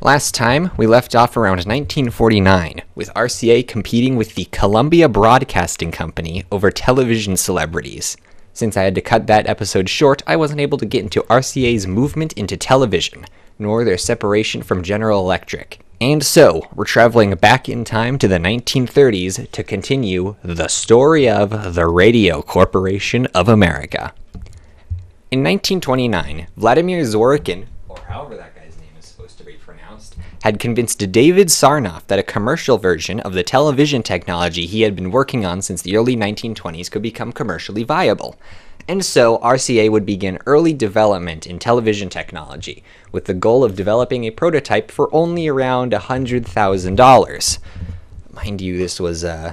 Last time, we left off around 1949, with RCA competing with the Columbia Broadcasting Company over television celebrities. Since I had to cut that episode short, I wasn't able to get into RCA's movement into television, nor their separation from General Electric. And so, we're traveling back in time to the 1930s to continue the story of the Radio Corporation of America. In 1929, Vladimir Zworykin, or however that guy's name is supposed to be pronounced, had convinced David Sarnoff that a commercial version of the television technology he had been working on since the early 1920s could become commercially viable. And so RCA would begin early development in television technology, with the goal of developing a prototype for only around $100,000. Mind you, this was uh,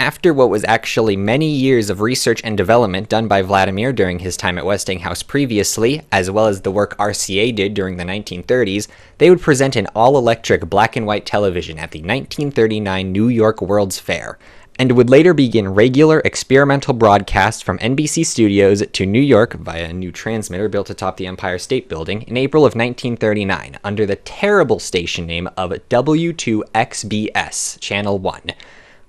after what was actually many years of research and development done by Vladimir during his time at Westinghouse previously, as well as the work RCA did during the 1930s, they would present an all electric black and white television at the 1939 New York World's Fair, and would later begin regular experimental broadcasts from NBC studios to New York via a new transmitter built atop the Empire State Building in April of 1939 under the terrible station name of W2XBS Channel 1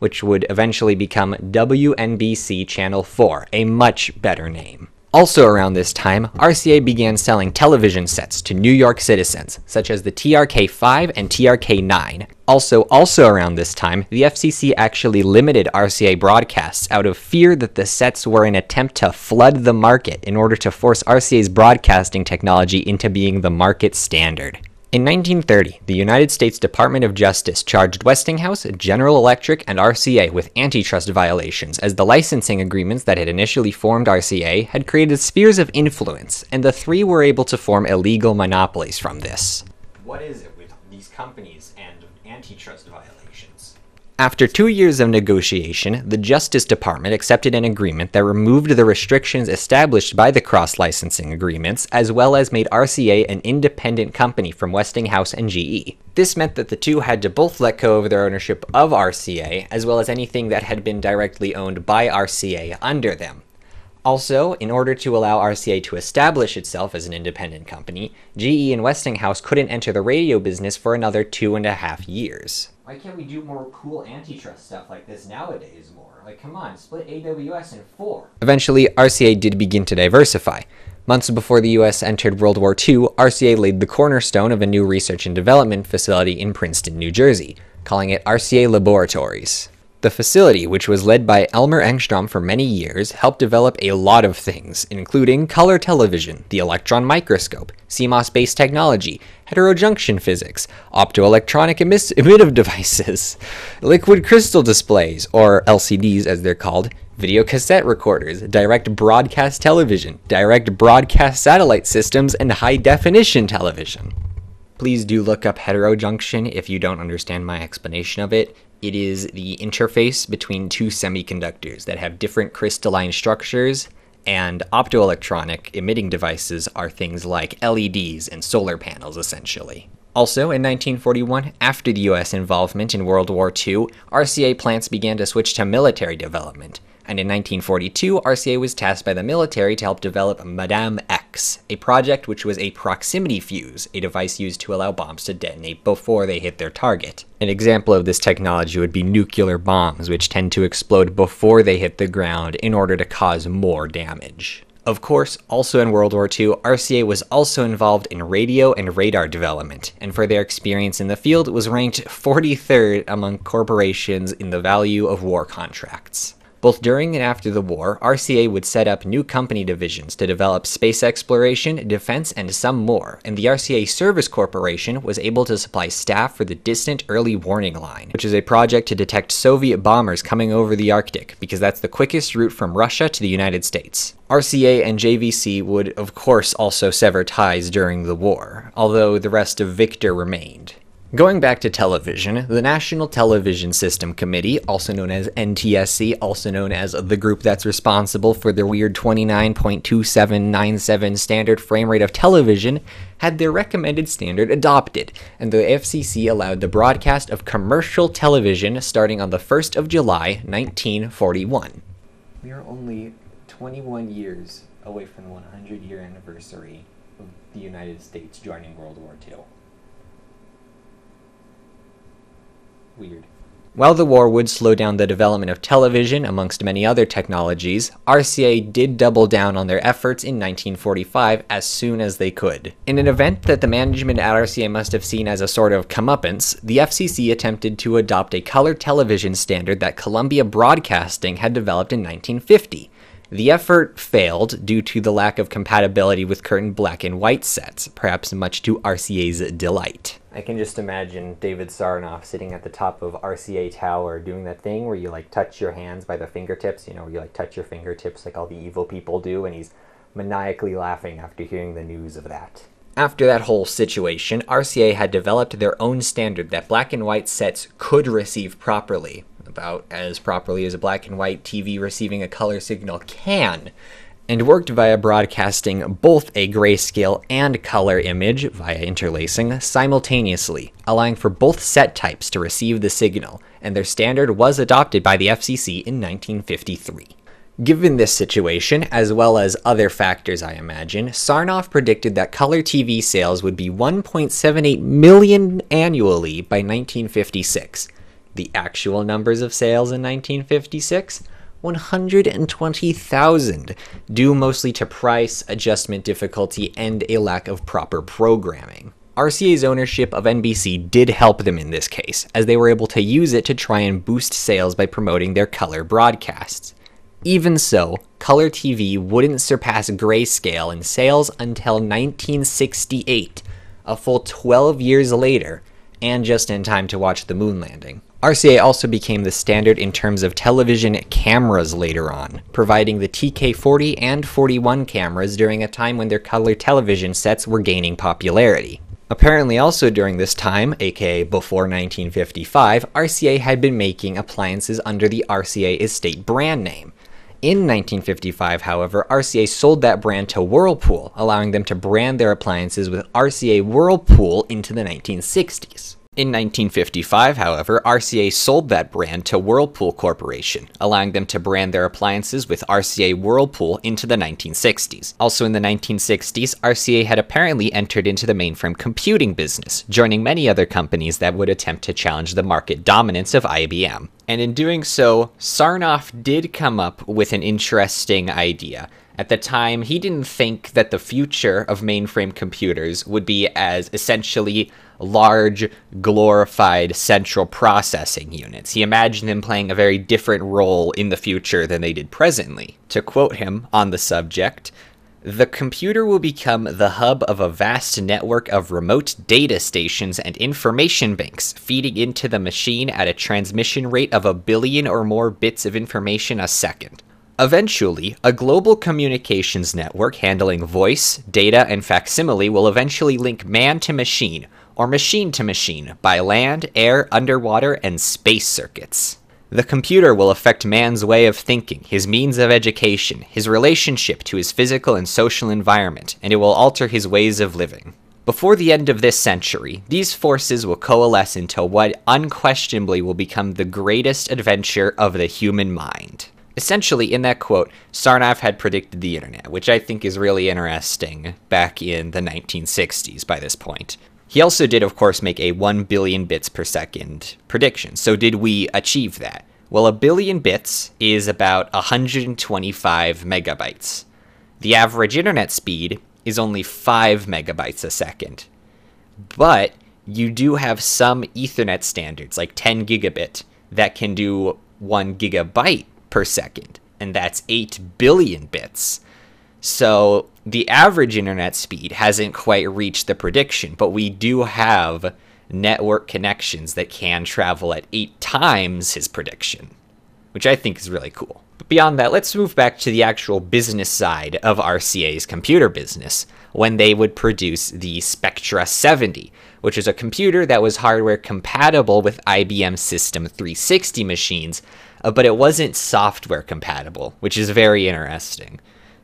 which would eventually become WNBC Channel 4, a much better name. Also around this time, RCA began selling television sets to New York citizens, such as the TRK-5 and TRK-9. Also, also around this time, the FCC actually limited RCA broadcasts out of fear that the sets were an attempt to flood the market in order to force RCA's broadcasting technology into being the market standard. In 1930, the United States Department of Justice charged Westinghouse, General Electric, and RCA with antitrust violations as the licensing agreements that had initially formed RCA had created spheres of influence, and the three were able to form illegal monopolies from this. What is it with these companies and antitrust violations? After two years of negotiation, the Justice Department accepted an agreement that removed the restrictions established by the cross licensing agreements, as well as made RCA an independent company from Westinghouse and GE. This meant that the two had to both let go of their ownership of RCA, as well as anything that had been directly owned by RCA under them. Also, in order to allow RCA to establish itself as an independent company, GE and Westinghouse couldn't enter the radio business for another two and a half years. Why can't we do more cool antitrust stuff like this nowadays more? Like, come on, split AWS in four. Eventually, RCA did begin to diversify. Months before the US entered World War II, RCA laid the cornerstone of a new research and development facility in Princeton, New Jersey, calling it RCA Laboratories. The facility, which was led by Elmer Engstrom for many years, helped develop a lot of things, including color television, the electron microscope, CMOS based technology, heterojunction physics, optoelectronic emiss- emissive devices, liquid crystal displays, or LCDs as they're called, video cassette recorders, direct broadcast television, direct broadcast satellite systems, and high definition television. Please do look up heterojunction if you don't understand my explanation of it. It is the interface between two semiconductors that have different crystalline structures, and optoelectronic emitting devices are things like LEDs and solar panels, essentially. Also, in 1941, after the US involvement in World War II, RCA plants began to switch to military development and in 1942, RCA was tasked by the military to help develop Madame X, a project which was a proximity fuse, a device used to allow bombs to detonate before they hit their target. An example of this technology would be nuclear bombs, which tend to explode before they hit the ground in order to cause more damage. Of course, also in World War II, RCA was also involved in radio and radar development, and for their experience in the field was ranked 43rd among corporations in the value of war contracts. Both during and after the war, RCA would set up new company divisions to develop space exploration, defense, and some more, and the RCA Service Corporation was able to supply staff for the Distant Early Warning Line, which is a project to detect Soviet bombers coming over the Arctic, because that's the quickest route from Russia to the United States. RCA and JVC would, of course, also sever ties during the war, although the rest of Victor remained. Going back to television, the National Television System Committee, also known as NTSC, also known as the group that's responsible for the weird 29.2797 standard frame rate of television, had their recommended standard adopted, and the FCC allowed the broadcast of commercial television starting on the 1st of July, 1941. We are only 21 years away from the 100 year anniversary of the United States joining World War II. Weird. While the war would slow down the development of television, amongst many other technologies, RCA did double down on their efforts in 1945 as soon as they could. In an event that the management at RCA must have seen as a sort of comeuppance, the FCC attempted to adopt a color television standard that Columbia Broadcasting had developed in 1950. The effort failed due to the lack of compatibility with current black and white sets, perhaps much to RCA's delight. I can just imagine David Sarnoff sitting at the top of RCA Tower doing that thing where you like touch your hands by the fingertips, you know, where you like touch your fingertips like all the evil people do, and he's maniacally laughing after hearing the news of that. After that whole situation, RCA had developed their own standard that black and white sets could receive properly, about as properly as a black and white TV receiving a color signal can, and worked via broadcasting both a grayscale and color image via interlacing simultaneously, allowing for both set types to receive the signal, and their standard was adopted by the FCC in 1953. Given this situation, as well as other factors, I imagine, Sarnoff predicted that color TV sales would be 1.78 million annually by 1956, the actual numbers of sales in 1956 120,000, due mostly to price, adjustment difficulty, and a lack of proper programming. RCA's ownership of NBC did help them in this case, as they were able to use it to try and boost sales by promoting their color broadcasts. Even so, color TV wouldn't surpass grayscale in sales until 1968, a full 12 years later, and just in time to watch the moon landing. RCA also became the standard in terms of television cameras later on, providing the TK40 and 41 cameras during a time when their color television sets were gaining popularity. Apparently, also during this time, aka before 1955, RCA had been making appliances under the RCA Estate brand name. In 1955, however, RCA sold that brand to Whirlpool, allowing them to brand their appliances with RCA Whirlpool into the 1960s. In 1955, however, RCA sold that brand to Whirlpool Corporation, allowing them to brand their appliances with RCA Whirlpool into the 1960s. Also in the 1960s, RCA had apparently entered into the mainframe computing business, joining many other companies that would attempt to challenge the market dominance of IBM. And in doing so, Sarnoff did come up with an interesting idea. At the time, he didn't think that the future of mainframe computers would be as essentially large, glorified central processing units. He imagined them playing a very different role in the future than they did presently. To quote him on the subject, the computer will become the hub of a vast network of remote data stations and information banks, feeding into the machine at a transmission rate of a billion or more bits of information a second. Eventually, a global communications network handling voice, data, and facsimile will eventually link man to machine, or machine to machine by land, air, underwater, and space circuits. The computer will affect man's way of thinking, his means of education, his relationship to his physical and social environment, and it will alter his ways of living. Before the end of this century, these forces will coalesce into what unquestionably will become the greatest adventure of the human mind. Essentially, in that quote, Sarnoff had predicted the internet, which I think is really interesting back in the 1960s by this point. He also did, of course, make a 1 billion bits per second prediction. So, did we achieve that? Well, a billion bits is about 125 megabytes. The average internet speed is only 5 megabytes a second. But you do have some Ethernet standards, like 10 gigabit, that can do 1 gigabyte per second, and that's 8 billion bits. So the average internet speed hasn't quite reached the prediction, but we do have network connections that can travel at eight times his prediction, which I think is really cool. But beyond that, let's move back to the actual business side of RCA's computer business when they would produce the Spectra 70, which is a computer that was hardware compatible with IBM System 360 machines, uh, but it wasn't software compatible, which is very interesting.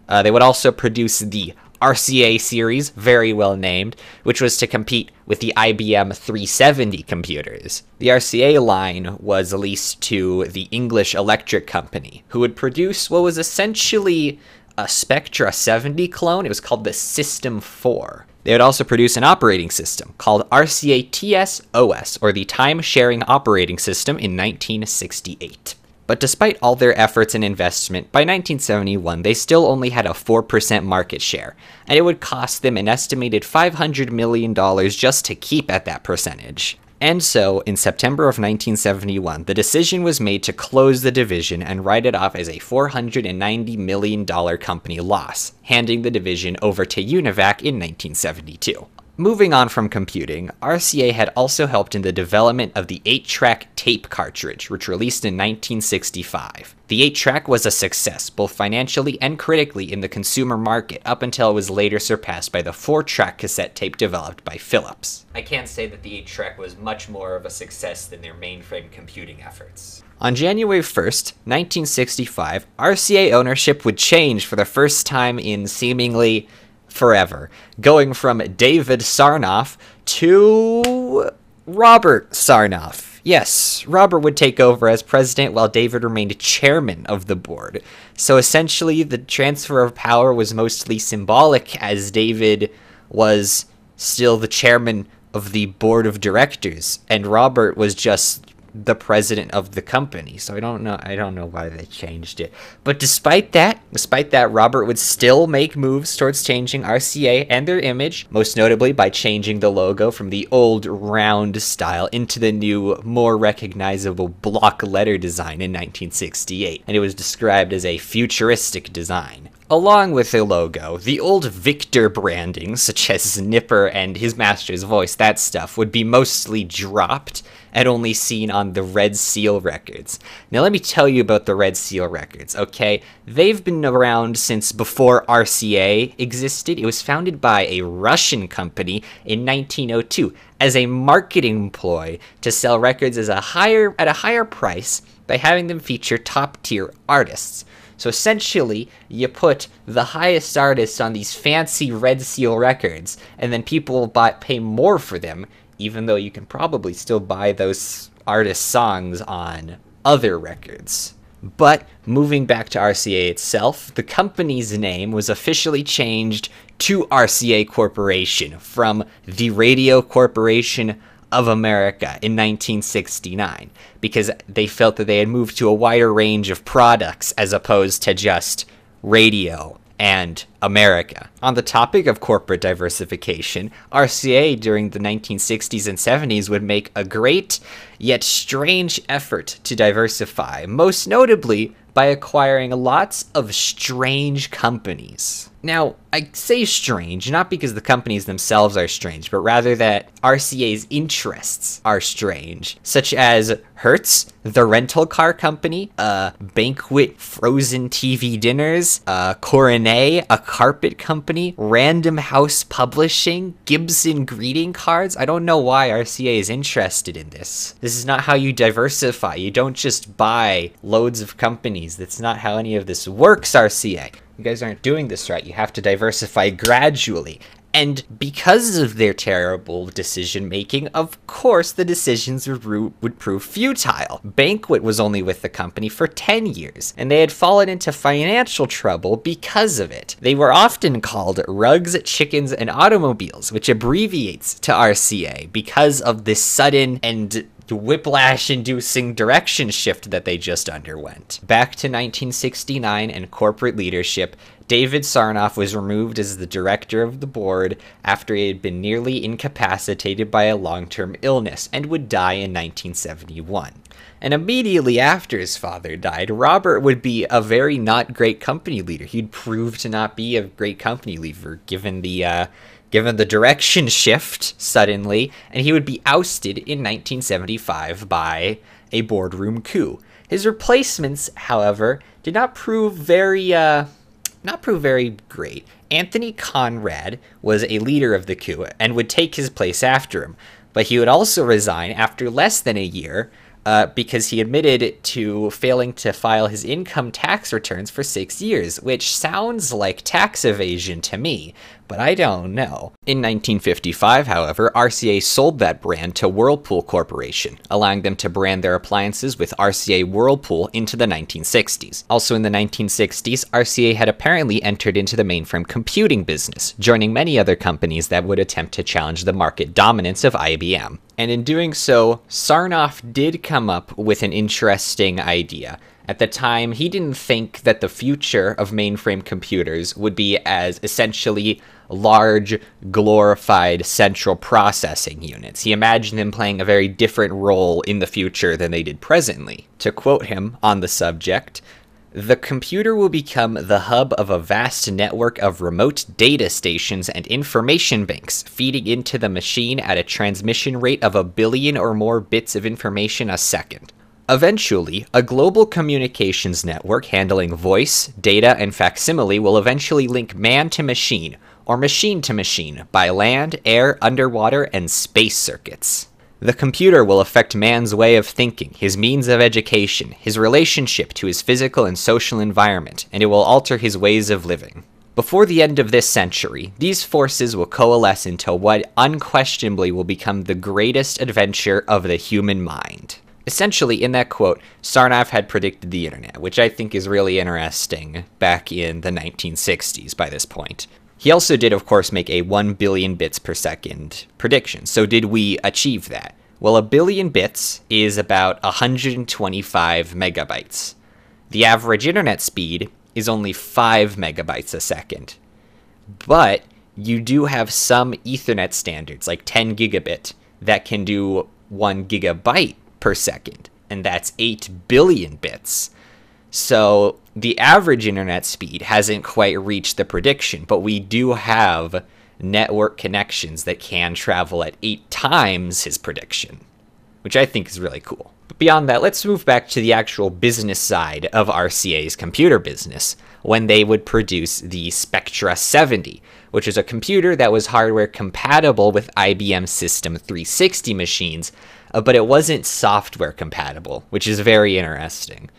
Uh, they would also produce the RCA series, very well named, which was to compete with the IBM 370 computers. The RCA line was leased to the English Electric Company, who would produce what was essentially a Spectra 70 clone. It was called the System 4. They would also produce an operating system called RCA TS OS, or the Time Sharing Operating System, in 1968. But despite all their efforts and investment, by 1971 they still only had a 4% market share, and it would cost them an estimated $500 million just to keep at that percentage. And so, in September of 1971, the decision was made to close the division and write it off as a $490 million company loss, handing the division over to UNIVAC in 1972. Moving on from computing, RCA had also helped in the development of the 8 track tape cartridge, which released in 1965. The 8 track was a success, both financially and critically, in the consumer market, up until it was later surpassed by the 4 track cassette tape developed by Philips. I can't say that the 8 track was much more of a success than their mainframe computing efforts. On January 1st, 1965, RCA ownership would change for the first time in seemingly forever, going from David Sarnoff to Robert Sarnoff. Yes, Robert would take over as president while David remained chairman of the board. So essentially, the transfer of power was mostly symbolic, as David was still the chairman of the board of directors, and Robert was just the president of the company. So I don't know I don't know why they changed it. But despite that, despite that Robert would still make moves towards changing RCA and their image, most notably by changing the logo from the old round style into the new more recognizable block letter design in 1968. And it was described as a futuristic design. Along with the logo, the old Victor branding, such as Nipper and his master's voice, that stuff, would be mostly dropped and only seen on the Red Seal records. Now, let me tell you about the Red Seal records, okay? They've been around since before RCA existed. It was founded by a Russian company in 1902 as a marketing ploy to sell records as a higher at a higher price by having them feature top tier artists. So essentially, you put the highest artists on these fancy Red Seal records, and then people will buy, pay more for them, even though you can probably still buy those artist songs on other records. But moving back to RCA itself, the company's name was officially changed to RCA Corporation from the Radio Corporation of America in 1969 because they felt that they had moved to a wider range of products as opposed to just radio and America. On the topic of corporate diversification, RCA during the 1960s and 70s would make a great yet strange effort to diversify, most notably by acquiring lots of strange companies. Now, I say strange not because the companies themselves are strange, but rather that RCA's interests are strange, such as Hertz, the rental car company, uh, Banquet Frozen TV Dinners, uh, Coronet, a carpet company, Random House Publishing, Gibson Greeting Cards. I don't know why RCA is interested in this. This is not how you diversify. You don't just buy loads of companies. That's not how any of this works, RCA you guys aren't doing this right. You have to diversify gradually. And because of their terrible decision making, of course, the decisions would prove futile. Banquet was only with the company for 10 years, and they had fallen into financial trouble because of it. They were often called Rugs, Chickens, and Automobiles, which abbreviates to RCA because of this sudden and whiplash inducing direction shift that they just underwent. Back to 1969 and corporate leadership, David Sarnoff was removed as the director of the board after he had been nearly incapacitated by a long term illness and would die in 1971. And immediately after his father died, Robert would be a very not great company leader. He'd prove to not be a great company leader given the uh, given the direction shift suddenly, and he would be ousted in 1975 by a boardroom coup. His replacements, however, did not prove very uh, not prove very great. Anthony Conrad was a leader of the coup and would take his place after him, but he would also resign after less than a year uh, because he admitted to failing to file his income tax returns for six years, which sounds like tax evasion to me, but I don't know. In 1955, however, RCA sold that brand to Whirlpool Corporation, allowing them to brand their appliances with RCA Whirlpool into the 1960s. Also in the 1960s, RCA had apparently entered into the mainframe computing business, joining many other companies that would attempt to challenge the market dominance of IBM. And in doing so, Sarnoff did come up with an interesting idea. At the time, he didn't think that the future of mainframe computers would be as essentially large, glorified central processing units. He imagined them playing a very different role in the future than they did presently. To quote him on the subject, the computer will become the hub of a vast network of remote data stations and information banks, feeding into the machine at a transmission rate of a billion or more bits of information a second. Eventually, a global communications network handling voice, data, and facsimile will eventually link man to machine, or machine to machine, by land, air, underwater, and space circuits. The computer will affect man's way of thinking, his means of education, his relationship to his physical and social environment, and it will alter his ways of living. Before the end of this century, these forces will coalesce into what unquestionably will become the greatest adventure of the human mind. Essentially, in that quote, Sarnoff had predicted the internet, which I think is really interesting back in the 1960s by this point. He also did, of course, make a 1 billion bits per second prediction. So, did we achieve that? Well, a billion bits is about 125 megabytes. The average internet speed is only 5 megabytes a second. But you do have some Ethernet standards, like 10 gigabit, that can do 1 gigabyte per second, and that's 8 billion bits. So the average internet speed hasn't quite reached the prediction, but we do have network connections that can travel at eight times his prediction, which I think is really cool. But beyond that, let's move back to the actual business side of RCA's computer business when they would produce the Spectra 70, which is a computer that was hardware compatible with IBM System 360 machines, uh, but it wasn't software compatible, which is very interesting.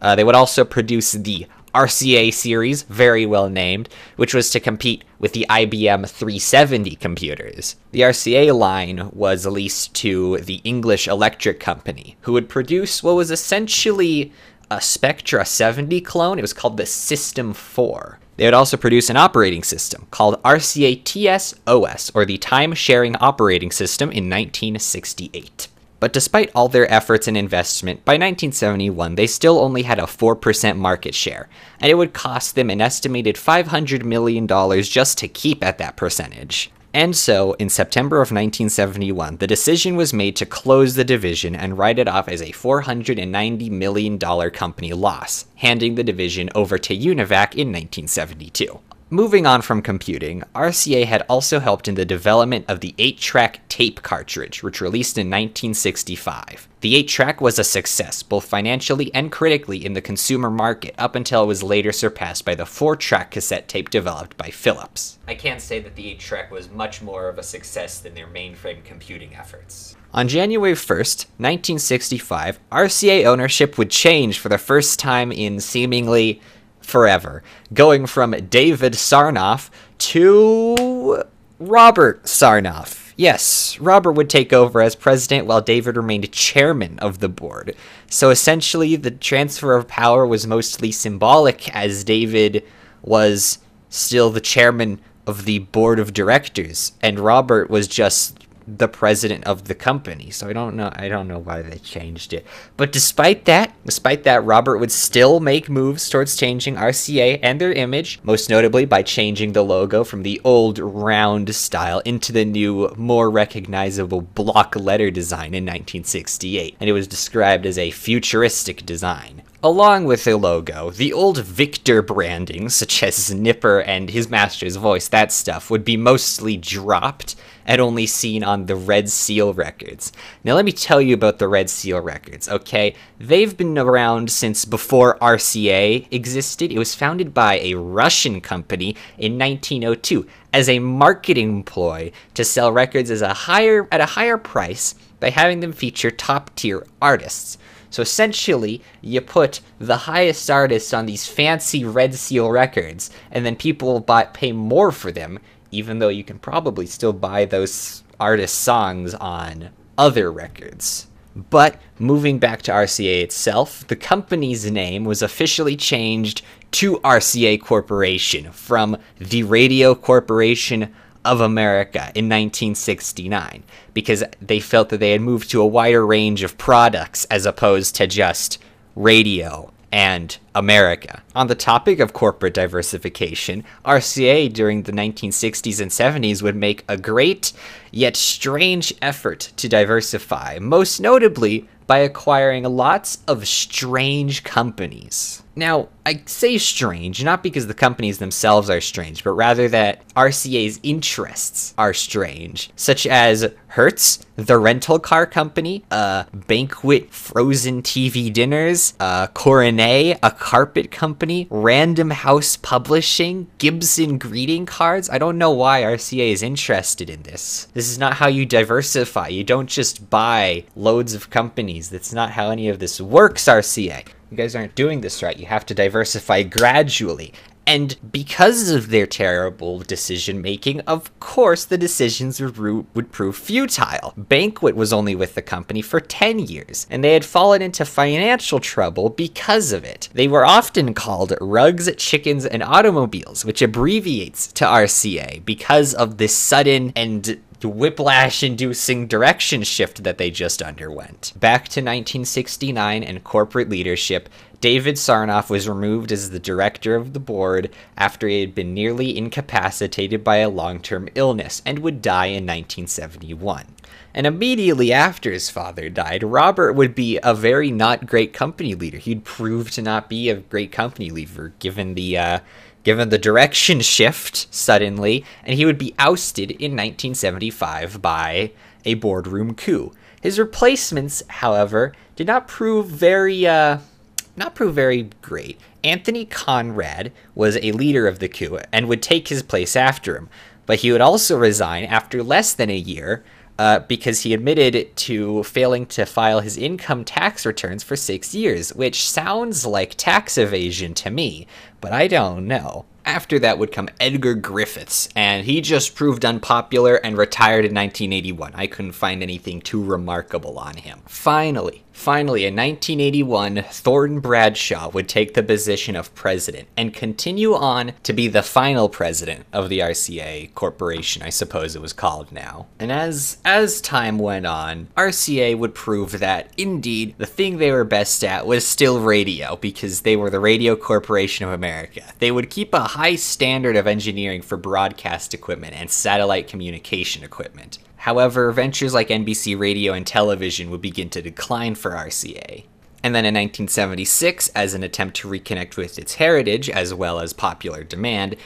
Uh, they would also produce the RCA series, very well named, which was to compete with the IBM 370 computers. The RCA line was leased to the English Electric Company, who would produce what was essentially a Spectra 70 clone. It was called the System 4. They would also produce an operating system called RCA TS OS, or the Time Sharing Operating System, in 1968. But despite all their efforts and investment, by 1971 they still only had a 4% market share, and it would cost them an estimated $500 million just to keep at that percentage. And so, in September of 1971, the decision was made to close the division and write it off as a $490 million company loss, handing the division over to UNIVAC in 1972. Moving on from computing, RCA had also helped in the development of the 8 track tape cartridge, which released in 1965. The 8 track was a success, both financially and critically, in the consumer market up until it was later surpassed by the 4 track cassette tape developed by Philips. I can't say that the 8 track was much more of a success than their mainframe computing efforts. On January 1st, 1965, RCA ownership would change for the first time in seemingly forever, going from David Sarnoff to Robert Sarnoff. Yes, Robert would take over as president while David remained chairman of the board. So essentially, the transfer of power was mostly symbolic, as David was still the chairman of the board of directors, and Robert was just the president of the company. So I don't know I don't know why they changed it. But despite that, despite that Robert would still make moves towards changing RCA and their image, most notably by changing the logo from the old round style into the new more recognizable block letter design in 1968, and it was described as a futuristic design. Along with the logo, the old Victor branding, such as Nipper and his master's voice, that stuff, would be mostly dropped and only seen on the Red Seal records. Now, let me tell you about the Red Seal records, okay? They've been around since before RCA existed. It was founded by a Russian company in 1902 as a marketing ploy to sell records as a higher at a higher price by having them feature top-tier artists. So essentially, you put the highest artists on these fancy Red Seal records, and then people will buy, pay more for them, even though you can probably still buy those artist songs on other records. But moving back to RCA itself, the company's name was officially changed to RCA Corporation from the Radio Corporation of America in 1969 because they felt that they had moved to a wider range of products as opposed to just radio and America. On the topic of corporate diversification, RCA during the 1960s and 70s would make a great yet strange effort to diversify, most notably by acquiring lots of strange companies. Now, I say strange, not because the companies themselves are strange, but rather that RCA's interests are strange, such as Hertz, the rental car company, uh, Banquet Frozen TV Dinners, uh, Coronet, a carpet company, Random House Publishing, Gibson greeting cards. I don't know why RCA is interested in this. This is not how you diversify. You don't just buy loads of companies. That's not how any of this works, RCA. You guys aren't doing this right. You have to diversify gradually. And because of their terrible decision making, of course the decisions would prove futile. Banquet was only with the company for 10 years, and they had fallen into financial trouble because of it. They were often called rugs, chickens, and automobiles, which abbreviates to RCA because of this sudden and whiplash inducing direction shift that they just underwent. Back to 1969 and corporate leadership, David Sarnoff was removed as the director of the board after he had been nearly incapacitated by a long term illness and would die in 1971. And immediately after his father died, Robert would be a very not great company leader. He'd prove to not be a great company leader given the uh, given the direction shift suddenly, and he would be ousted in 1975 by a boardroom coup. His replacements, however, did not prove very uh, not prove very great. Anthony Conrad was a leader of the coup and would take his place after him, but he would also resign after less than a year uh, because he admitted to failing to file his income tax returns for six years, which sounds like tax evasion to me, but I don't know. After that would come Edgar Griffiths, and he just proved unpopular and retired in 1981. I couldn't find anything too remarkable on him. Finally, Finally, in 1981, Thornton Bradshaw would take the position of president and continue on to be the final president of the RCA Corporation, I suppose it was called now. And as as time went on, RCA would prove that indeed the thing they were best at was still radio because they were the Radio Corporation of America. They would keep a high standard of engineering for broadcast equipment and satellite communication equipment. However, ventures like NBC Radio and television would begin to decline for RCA. And then in 1976, as an attempt to reconnect with its heritage as well as popular demand,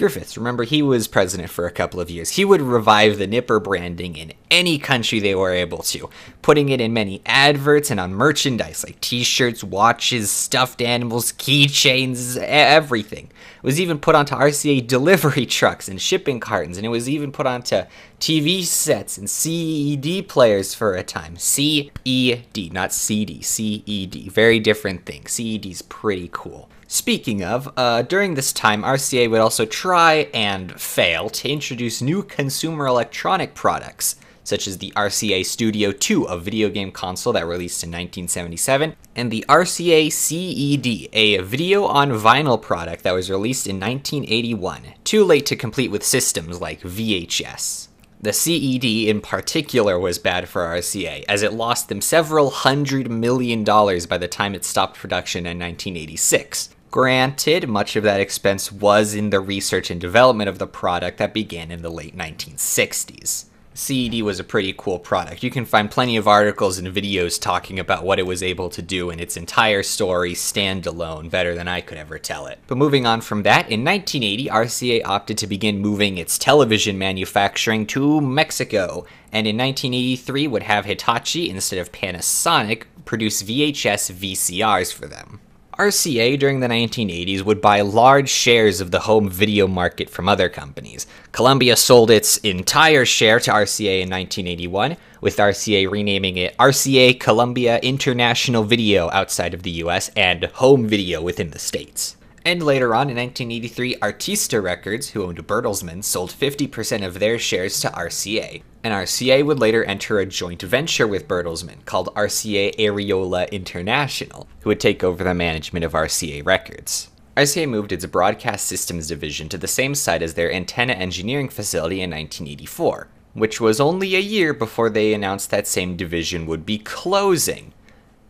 Griffiths, remember he was president for a couple of years. He would revive the Nipper branding in any country they were able to, putting it in many adverts and on merchandise like t shirts, watches, stuffed animals, keychains, everything. It was even put onto RCA delivery trucks and shipping cartons, and it was even put onto TV sets and CED players for a time. CED, not CD, CED. Very different thing. CED's pretty cool. Speaking of, uh, during this time, RCA would also try and fail to introduce new consumer electronic products, such as the RCA Studio 2, a video game console that released in 1977, and the RCA CED, a video on vinyl product that was released in 1981, too late to compete with systems like VHS. The CED in particular was bad for RCA, as it lost them several hundred million dollars by the time it stopped production in 1986. Granted, much of that expense was in the research and development of the product that began in the late 1960s. CED was a pretty cool product. You can find plenty of articles and videos talking about what it was able to do in its entire story standalone, better than I could ever tell it. But moving on from that, in 1980, RCA opted to begin moving its television manufacturing to Mexico, and in 1983 would have Hitachi, instead of Panasonic, produce VHS VCRs for them. RCA during the 1980s would buy large shares of the home video market from other companies. Columbia sold its entire share to RCA in 1981, with RCA renaming it RCA Columbia International Video outside of the US and Home Video within the States. And later on in 1983, Arista Records, who owned Bertelsmann, sold 50% of their shares to RCA. And RCA would later enter a joint venture with Bertelsmann called RCA Ariola International, who would take over the management of RCA Records. RCA moved its broadcast systems division to the same site as their antenna engineering facility in 1984, which was only a year before they announced that same division would be closing.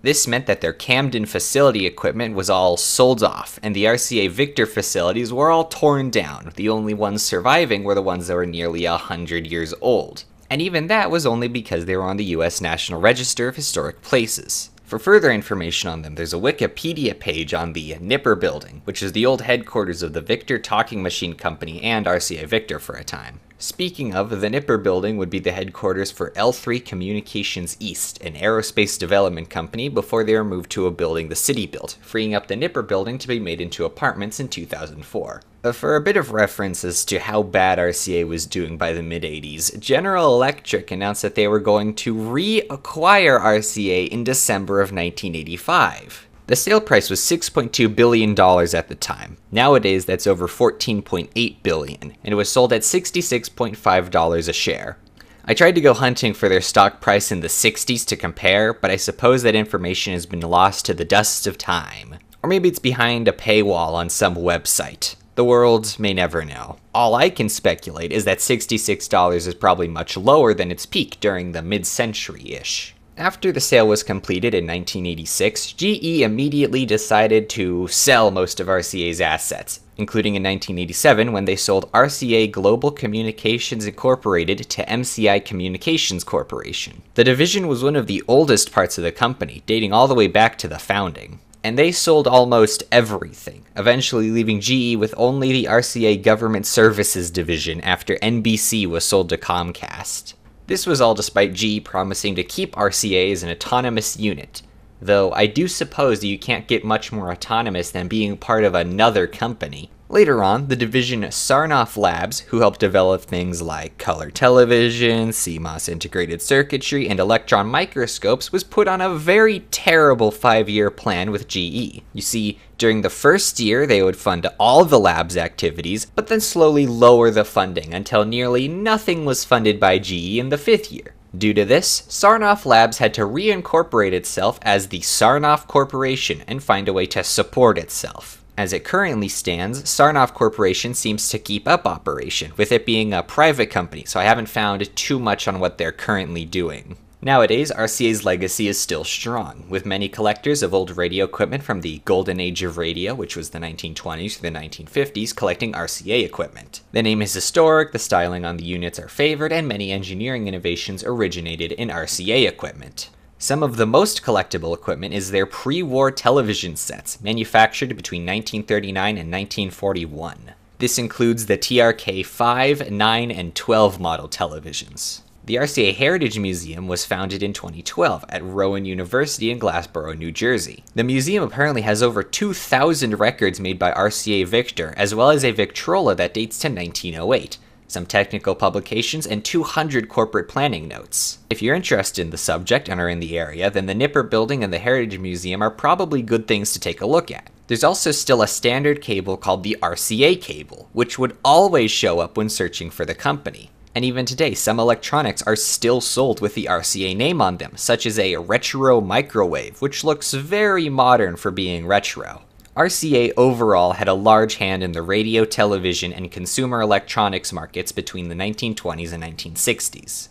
This meant that their Camden facility equipment was all sold off, and the RCA Victor facilities were all torn down. The only ones surviving were the ones that were nearly a hundred years old. And even that was only because they were on the US National Register of Historic Places. For further information on them, there's a Wikipedia page on the Nipper Building, which is the old headquarters of the Victor Talking Machine Company and RCA Victor for a time. Speaking of, the Nipper building would be the headquarters for L3 Communications East, an aerospace development company, before they were moved to a building the city built, freeing up the Nipper building to be made into apartments in 2004. Uh, for a bit of reference as to how bad RCA was doing by the mid 80s, General Electric announced that they were going to reacquire RCA in December of 1985. The sale price was $6.2 billion at the time. Nowadays, that's over 14.8 billion, and it was sold at $66.5 a share. I tried to go hunting for their stock price in the 60s to compare, but I suppose that information has been lost to the dust of time. Or maybe it's behind a paywall on some website. The world may never know. All I can speculate is that $66 is probably much lower than its peak during the mid century ish. After the sale was completed in 1986, GE immediately decided to sell most of RCA's assets, including in 1987 when they sold RCA Global Communications Incorporated to MCI Communications Corporation. The division was one of the oldest parts of the company, dating all the way back to the founding. And they sold almost everything, eventually leaving GE with only the RCA Government Services division after NBC was sold to Comcast. This was all despite GE promising to keep RCA as an autonomous unit, though I do suppose that you can't get much more autonomous than being part of another company. Later on, the division Sarnoff Labs, who helped develop things like color television, CMOS integrated circuitry, and electron microscopes, was put on a very terrible five year plan with GE. You see, during the first year, they would fund all the lab's activities, but then slowly lower the funding until nearly nothing was funded by GE in the fifth year. Due to this, Sarnoff Labs had to reincorporate itself as the Sarnoff Corporation and find a way to support itself. As it currently stands, Sarnoff Corporation seems to keep up operation, with it being a private company, so I haven't found too much on what they're currently doing. Nowadays, RCA's legacy is still strong, with many collectors of old radio equipment from the golden age of radio, which was the 1920s to the 1950s, collecting RCA equipment. The name is historic, the styling on the units are favored, and many engineering innovations originated in RCA equipment. Some of the most collectible equipment is their pre war television sets, manufactured between 1939 and 1941. This includes the TRK 5, 9, and 12 model televisions. The RCA Heritage Museum was founded in 2012 at Rowan University in Glassboro, New Jersey. The museum apparently has over 2,000 records made by RCA Victor, as well as a Victrola that dates to 1908 some technical publications, and 200 corporate planning notes. If you're interested in the subject and are in the area, then the Nipper Building and the Heritage Museum are probably good things to take a look at. There's also still a standard cable called the RCA cable, which would always show up when searching for the company. And even today, some electronics are still sold with the RCA name on them, such as a retro microwave, which looks very modern for being retro. RCA overall had a large hand in the radio, television, and consumer electronics markets between the 1920s and 1960s.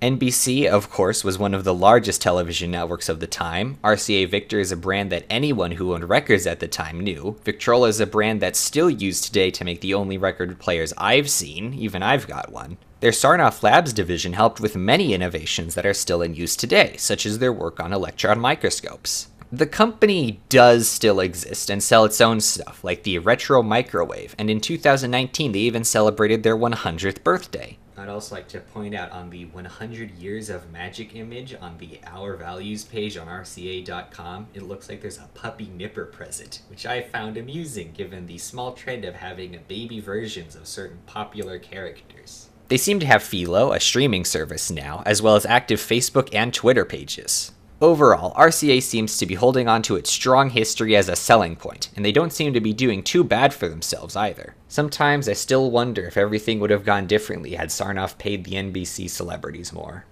NBC, of course, was one of the largest television networks of the time. RCA Victor is a brand that anyone who owned records at the time knew. Victrola is a brand that's still used today to make the only record players I've seen, even I've got one. Their Sarnoff Labs division helped with many innovations that are still in use today, such as their work on electron microscopes. The company does still exist and sell its own stuff, like the Retro Microwave, and in 2019 they even celebrated their 100th birthday. I'd also like to point out on the 100 Years of Magic image on the Our Values page on RCA.com, it looks like there's a puppy nipper present, which I found amusing given the small trend of having baby versions of certain popular characters. They seem to have Philo, a streaming service now, as well as active Facebook and Twitter pages. Overall, RCA seems to be holding on to its strong history as a selling point, and they don't seem to be doing too bad for themselves either. Sometimes I still wonder if everything would have gone differently had Sarnoff paid the NBC celebrities more.